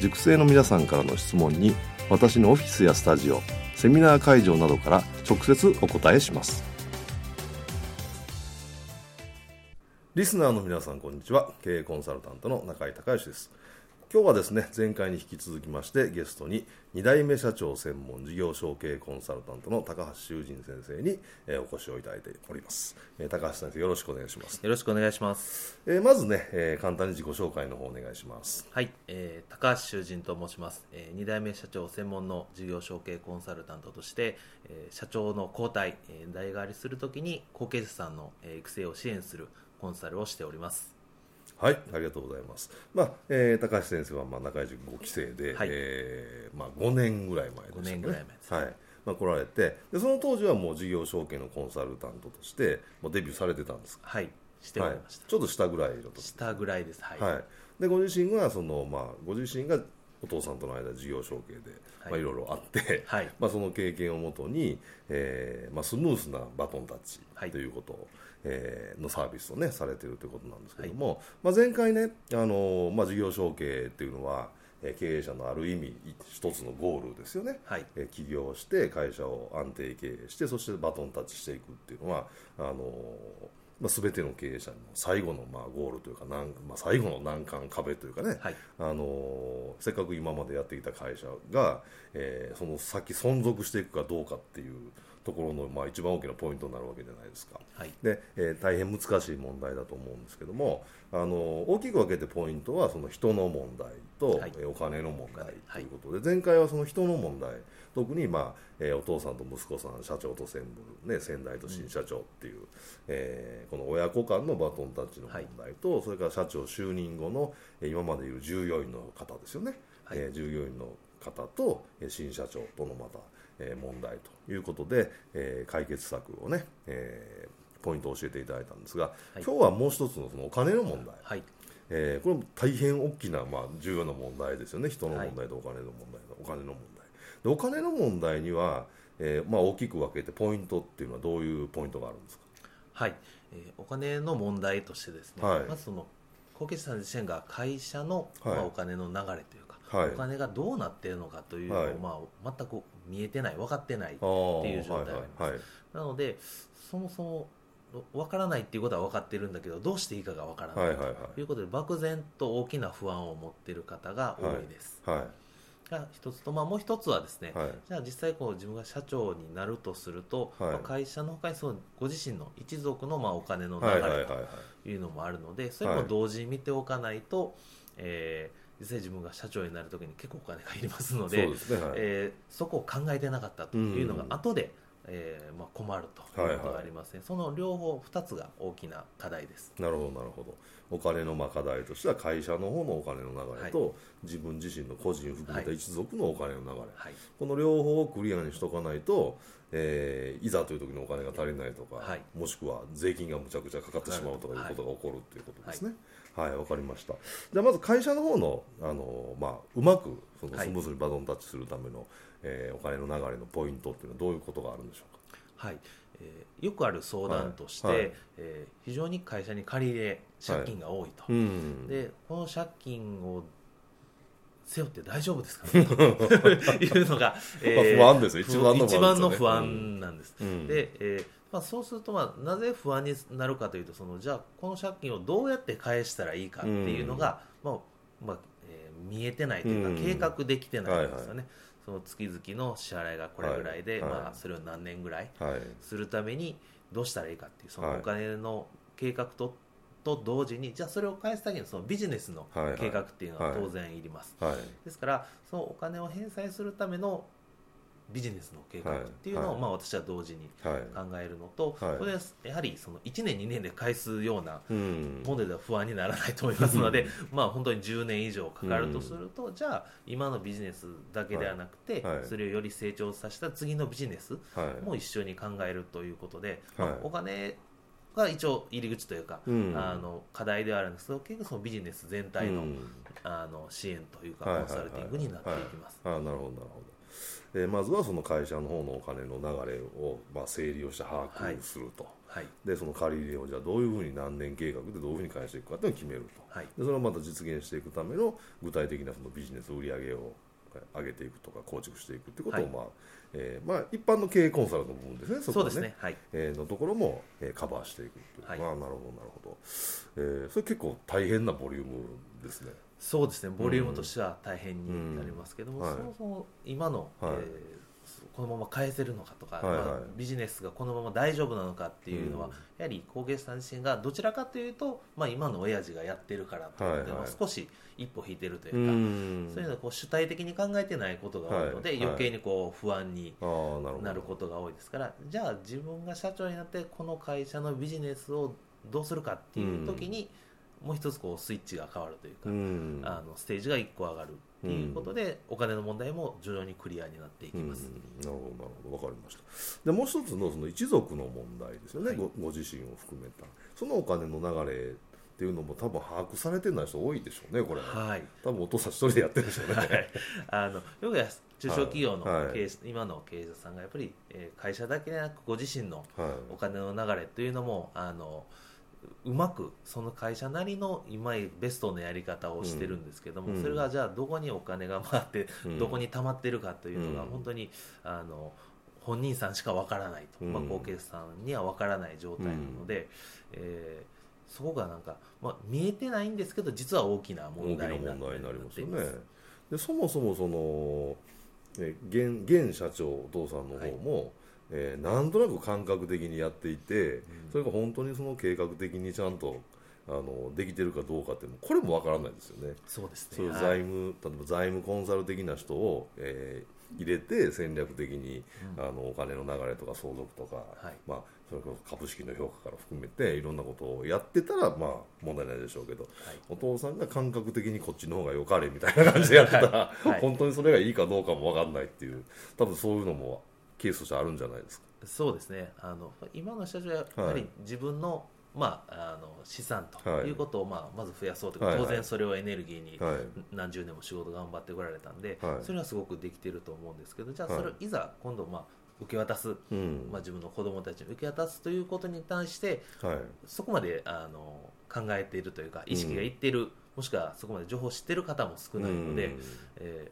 塾生の皆さんからの質問に私のオフィスやスタジオセミナー会場などから直接お答えします。リスナーの皆さんこんにちは。経営コンサルタントの中井隆義です。今日はですね前回に引き続きましてゲストに2代目社長専門事業承継コンサルタントの高橋修人先生に、えお越しをいただいております、え高橋先生よろしくお願いします。よろしくお願いします、えまずね、え簡単に自己紹介の方お願いします。はい、えー、高橋修人と申します、えー、2代目社長専門の事業承継コンサルタントとして、えー、社長の交代、え代替わりするときに後継者さんの、え育成を支援するコンサルをしておりますはい、ありがとうございます。まあ、えー、高橋先生はまあ中井塾5期生で、はい、えー、まあ5年ぐらい前ですね。5年ぐらい前です、はい。まあ来られて、でその当時はもう事業承継のコンサルタントとしてもうデビューされてたんですか？はい、しておりました。はい、ちょっと下ぐらいの時。下ぐらいです。はい。はい、でご自身はそのまあご自身がお父さんとの間事業承継で、はいまあ、いろいろあって、はいまあ、その経験をもとに、えーまあ、スムースなバトンタッチということを、はいえー、のサービスを、ね、されているということなんですけども、はい、まあ、前回ね、あのまあ、事業承継っていうのは、え経営者のある意味一つのゴールですよね、はい、え起業して会社を安定経営してそしてバトンタッチしていくっていうのはあのまあ、全ての経営者の最後のまあゴールというか難、まあ、最後の難関壁というかね、はい、あのせっかく今までやってきた会社が、えー、その先存続していくかどうかっていうところの、まあ、一番大きなポイントになるわけじゃないですか、はい、でえー、大変難しい問題だと思うんですけどもあの大きく分けてポイントはその人の問題と、はい、お金の問題ということで、前回はその人の問題特に、まあえー、お父さんと息子さん社長と専務、ね、先代と新社長っていう、うん、えー、この親子間のバトンタッチの問題と、はい、それから社長就任後の、えー、今までいる従業員の方ですよね、はい、えー、従業員の方と、えー、新社長とのまた、えー、問題ということで、えー、解決策をね、えー、ポイントを教えていただいたんですが、はい、今日はもう一つのそのお金の問題、はい。えー、これも大変大きな、まあ、重要な問題ですよね。人の問題とお金の問題、お金の問題。でお金の問題には、えーまあ、大きく分けてポイントっていうのはどういうポイントがあるんですか？はい、えー、お金の問題としてですね、はい、まずその後継者さん自身が会社の、はい、まあ、お金の流れというか、はい、お金がどうなっているのかというのを、まあ、全く見えてない分かってないっていう状態があります、なのでそもそも分からないっていうことは分かってるんだけどどうしていいかが分からない。ということで、漠然と大きな不安を持っている方が多いです。はい。が一つと、まあ、もう一つはですね、はい、じゃあ実際こう自分が社長になるとすると、はい。まあ、会社のほかにそのご自身の一族のまあお金の流れというのもあるので、それも同時に見ておかないと、はい、えー、実際自分が社長になるときに結構お金がいりますのでそ、ねはい、えー、そこを考えてなかったというのが後で、えーまあ、困るということがありますね、はいはい、その両方2つが大きな課題です。なるほどなるほど。お金のまあ課題としては会社の方のお金の流れと、はい、自分自身の個人含めた一族のお金の流れ、はい、この両方をクリアにしとかないと、えー、いざという時のお金が足りないとか、はい、もしくは税金がむちゃくちゃかかってしまうとかいうことが起こるということですね。はい、わ、かりました。じゃあまず会社の方のあのまあうまくそのスムーズにバトンタッチするための、えー、お金の流れのポイントっていうのはどういうことがあるんでしょうか？はい。えー、よくある相談として、はい。はい、えー、非常に会社に借り入れ借金が多いと、はいうん、でこの借金を背負って大丈夫ですか、ね、というのが、えー、不安です一番の、ね、一番の不安なんです、うん、で、えーまあ、そうすると、まあ、なぜ不安になるかというとそのじゃあこの借金をどうやって返したらいいかっていうのが、うん、まあまあえー、見えてないというか、計画できてないんですよね、その月々の支払いがこれぐらいで、まあ、それを何年ぐらいするためにどうしたらいいかっていうそのお金の計画とと同時にじゃあそれを返すだけのそのビジネスの計画っていうのは当然いります、ですからそのお金を返済するためのビジネスの計画っていうのを、まあ、私は同時に考えるのと、これはやはりその1年2年で返すようなものでは不安にならないと思いますので、まあ本当に10年以上かかるとすると、じゃあ今のビジネスだけではなくて、それをより成長させた次のビジネスも一緒に考えるということで、まあ、お金が一応入り口というか、うん、あの課題ではあるんですけど結局そのビジネス全体のうん、あの支援というか、コンサルティングになっていきます。あなるほどなるほどえー、まずはその会社の方のお金の流れを、まあ、整理をして把握すると、はい、でその借り入れをじゃあどういうふうに何年計画でどういうふうに返していくかっていうのを決めると、はい、でそれをまた実現していくための具体的なそのビジネス売上を上げていくとか構築していくっていうことを、まあえーまあ、一般の経営コンサルの部分ですね、そこ、ね、ですね、はい。えー、のところも、えー、カバーしていくという、はい、まあ、なるほど、なるほど、えー、それ結構大変なボリュームですね。そうですね、ボリュームとしては大変になりますけども、うんうん、そもそも今の、はい、えーこのまま返せるのかとか、はいはい、まあ、ビジネスがこのまま大丈夫なのかっていうのは、うん、やはり工芸士さん自身がどちらかというと、まあ、今の親父がやってるからというので、はいはい、少し一歩引いてるというか、うそういうのをこう主体的に考えてないことが多いので、はい、余計にこう不安になることが多いですから、じゃあ自分が社長になってこの会社のビジネスをどうするかっていう時に、もう一つこうスイッチが変わるというか、あのステージが一個上がるということで、お金の問題も徐々にクリアになっていきます。なるほどなるほど。分かりました。でもう一つのその一族の問題ですよね、はい、ごご自身を含めた。そのお金の流れっていうのも多分把握されてない人多いでしょうねこれは。い。多分お父さん一人でやってるでしょうね、はい、あのよく中小企業の経営、はい、今の経営者さんがやっぱり、えー、会社だけでなくご自身のお金の流れというのもあの、うまくその会社なりの今ベストのやり方をしてるんですけども、うん、それがじゃあどこにお金が回って、うん、どこに溜まってるかというのが本当にあの本人さんしかわからないと、まあ、後継さんにはわからない状態なので、うん、えー、そこがなんか、まあ、見えてないんですけど実は大きな問題になっています。でそもそもその、え現現社長お父さんの方も、はいえー、なんとなく感覚的にやっていて、それが本当にその計画的にちゃんとあのできてるかどうかってこれもわからないですよね。そうですね。そういう財務、はい、例えば財務コンサル的な人を、えー、入れて戦略的に、うん、あのお金の流れとか相続とか、はい、まあそれこそ株式の評価から含めていろんなことをやってたらまあ問題ないでしょうけど、はい、お父さんが感覚的にこっちの方が良かれみたいな感じでやってたら、本当にそれがいいかどうかもわかんないっていう多分そういうのもケースとしてあるんじゃないですか？そうですね。あの今の社長はやっぱり自分の、はい、まあ、あの資産とい。うことを、まあ、まず増やそうというか、はい、当然それをエネルギーに何十年も仕事頑張ってこられたんで、はい、それはすごくできてると思うんですけどじゃあそれをいざ今度、まあ、受け渡す、うん、まあ、自分の子供たちに受け渡すということに対して、そこまであの考えているというか意識がいっている、うん、もしくはそこまで情報を知っている方も少ないので、うん、え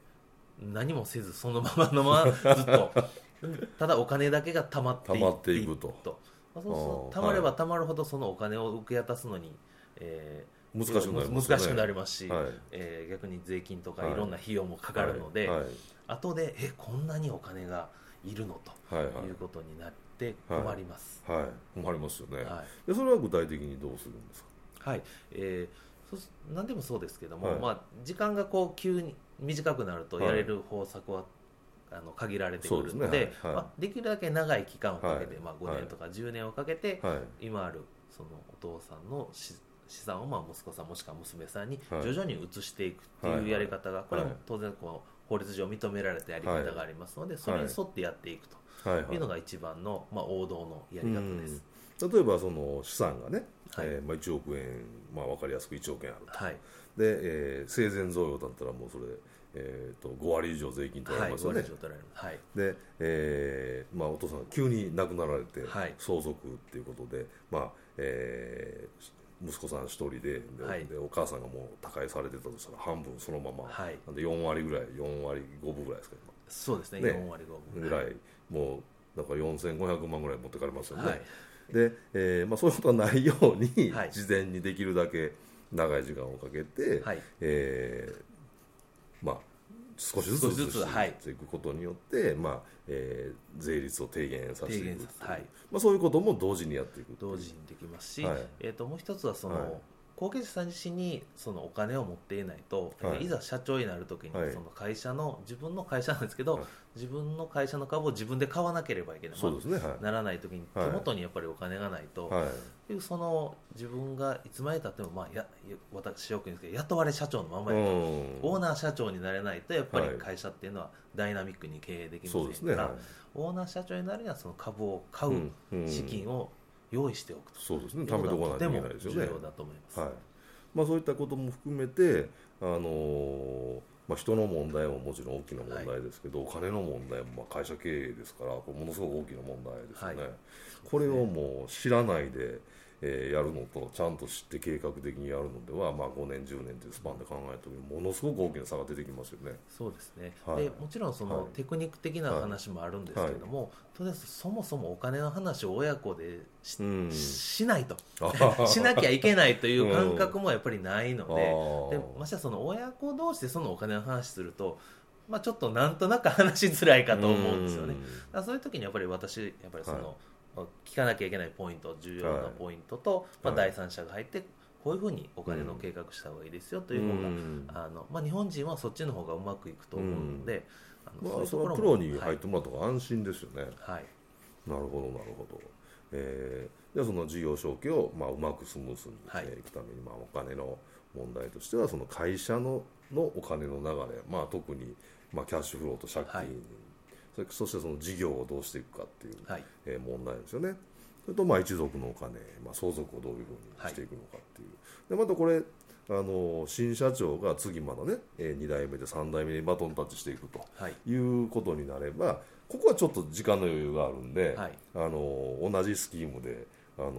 ー、何もせずそのままのままずっと ただお金だけがたまっていまっていくと。そうそうたまればたまるほどそのお金を受け渡すのに、えー、難しくなります、ね、難しくなりますし、はい、えー、逆に税金とかい。ろんな費用もかかるので、はい。はい、後でえこんなにお金がいるのということになって困ります、はい、はい、困りますよね、はい、でそれは具体的にどうするんですか？はい、えー、そ何でもそうですけども、まあ、時間がこう急に短くなるとやれる方策はあの限られてくるので、ね。はい、まあ、できるだけ長い期間をかけて、はい、まあ、5年とか10年をかけて、はい、今あるそのお父さんの資産をまあ息子さんもしくは娘さんに徐々に移していくっていうやり方が、これも当然こう法律上認められたやり方がありますので、それに沿ってやっていくとい。うのが一番の、まあ、王道のやり方です。例えばその資産がね、はい。えーまあ、1億円、まあ、分かりやすく1億円あると、はい、で、えー、生前贈与だったらもうそれえーと、5割以上税金取られますよね、はい、で、えーまあ、お父さんが急に亡くなられて、はい、相続っていうことで、まあえー、息子さん一人でではい、でお母さんがもう他界されてたとしたら半分そのまま、はい、なんで4割ぐらい4割5分ぐらいですかそうですね。ね。4割5分。ぐらい、もうなんか4500万ぐらい持ってかれますよね、はい、で、えーまあ、そういうことがないように、事前にできるだけ長い時間をかけて、はい。えーまあ少しずつずつしていくことによって、まあえー、税率を低減させていくはい、まあ、そういうことも同時にやっていく同時にできますし、はい、えー、ともう一つはその、後継者さん自身にそのお金を持っていないと、はい、いざ社長になるときに、その会社の自分の会社なんですけど、はい、自分の会社の株を自分で買わなければいけない、そうですね、はい、ならないときに手元にやっぱりお金がないと、はい、その自分がいつまでたっても、まあ、や私よく言うんですけど雇われ社長のままやと、オーナー社長になれないとやっぱり会社っていうのはダイナミックに経営できませんから、ね、オーナー社長になるにはその株を買う資金を用意しておくと、そうですね。貯めとかないといけないですよね。重要だと思います。はい。まあ、そういったことも含めて、あのー、まあ、人の問題ももちろん大きな問題ですけど、はい、お金の問題もまあ会社経営ですからこれものすごく大きな問題ですよね。はい、これをもう知らないでえー、やるのとちゃんと知って計画的にやるのでは、まあ、5年10年というスパンで考えた時にものすごく大きな差が出てきますよね。そうですね、はい、でもちろんその、テクニック的な話もあるんですけれども、はい、とりあえずそもそもお金の話を親子でしうん、しないと。しなきゃいけないという感覚もやっぱりないので,、でましてその親子同士でそのお金の話するとまあ、ちょっとなんとなく話しづらいかと思うんですよね。うそういう時にやっぱり私やっぱりその、はい聞かなきゃいけないポイント重要なポイントと、まあ、第三者が入ってこういうふうにお金の計画した方がいいですよという方が、うん、あのまあ、日本人はそっちの方がうまくいくと思うので、うん、あのまあ、そのプロに入ってもらった方が安心ですよね。はい、なるほどなるほど。えー、じゃあその事業承継を、まあ、うまくスムースにい。くために、まあ、お金の問題としてはその会社ののお金の流れ、まあ、特に、まあ、キャッシュフローと借金そしてその事業をどうしていくかっていう、はい、えー、問題ですよね。それとまあ一族のお金、まあ、相続をどういうふうにしていくのかっていう、でまたこれあの新社長が次まだね、えー、2代目で3代目にバトンタッチしていくと、はい、いうことになればここはちょっと時間の余裕があるんで、はい、あの同じスキームであの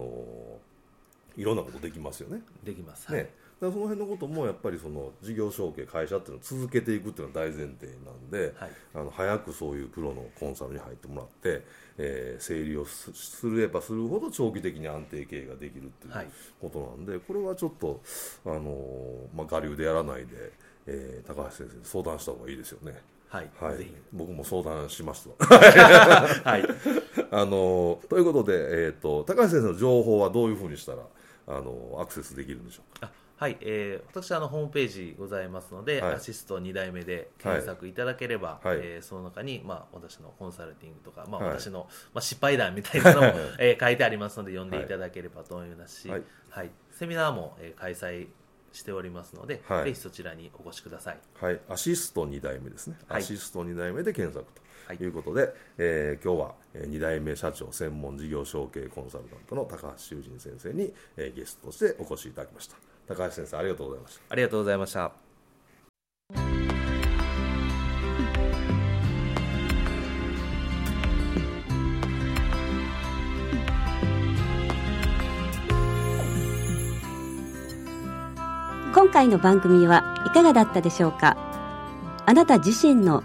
いろんなことできますよね。できます、ね。だその辺のこともやっぱりその事業承継会社っていうのを続けていくっていうのは大前提なんで、はい、あの早くそういうプロのコンサルに入ってもらって、えー、整理をすればするほど長期的に安定経営ができるっていうことなんで、はい、これはちょっとあの、まあ、我流でやらないで、えー、高橋先生に相談した方がいいですよね。はい、はい、僕も相談しますはい、あのということで、えーと、と高橋先生の情報はどういうふうにしたらあのアクセスできるんでしょうか？はい、えー、私あのホームページございますので、はい、アシスト2代目で検索いただければ、はい、えー、その中に、まあ、私のコンサルティングとか、まあ、私の、まあ、失敗談みたいなのも、えー、書いてありますので読んでいただければと思いますし、はい。セミナーも、えー、開催しておりますので、はい、ぜひそちらにお越しください。はい、アシスト2代目ですね。アシスト2代目で検索とい。うことで、はい、えー、今日は2代目社長専門事業承継コンサルタントの高橋修人先生に、えー、ゲストとしてお越しいただきました。高橋先生ありがとうございました。ありがとうございました。今回の番組はいかがだったでしょうか？あなた自身の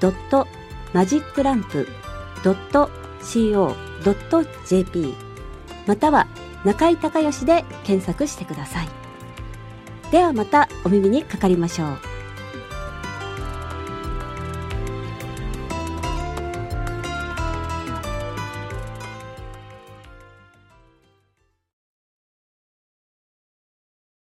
www.magiclamp.co.jp または中井隆義で検索してください。ではまたお耳にかかりましょう。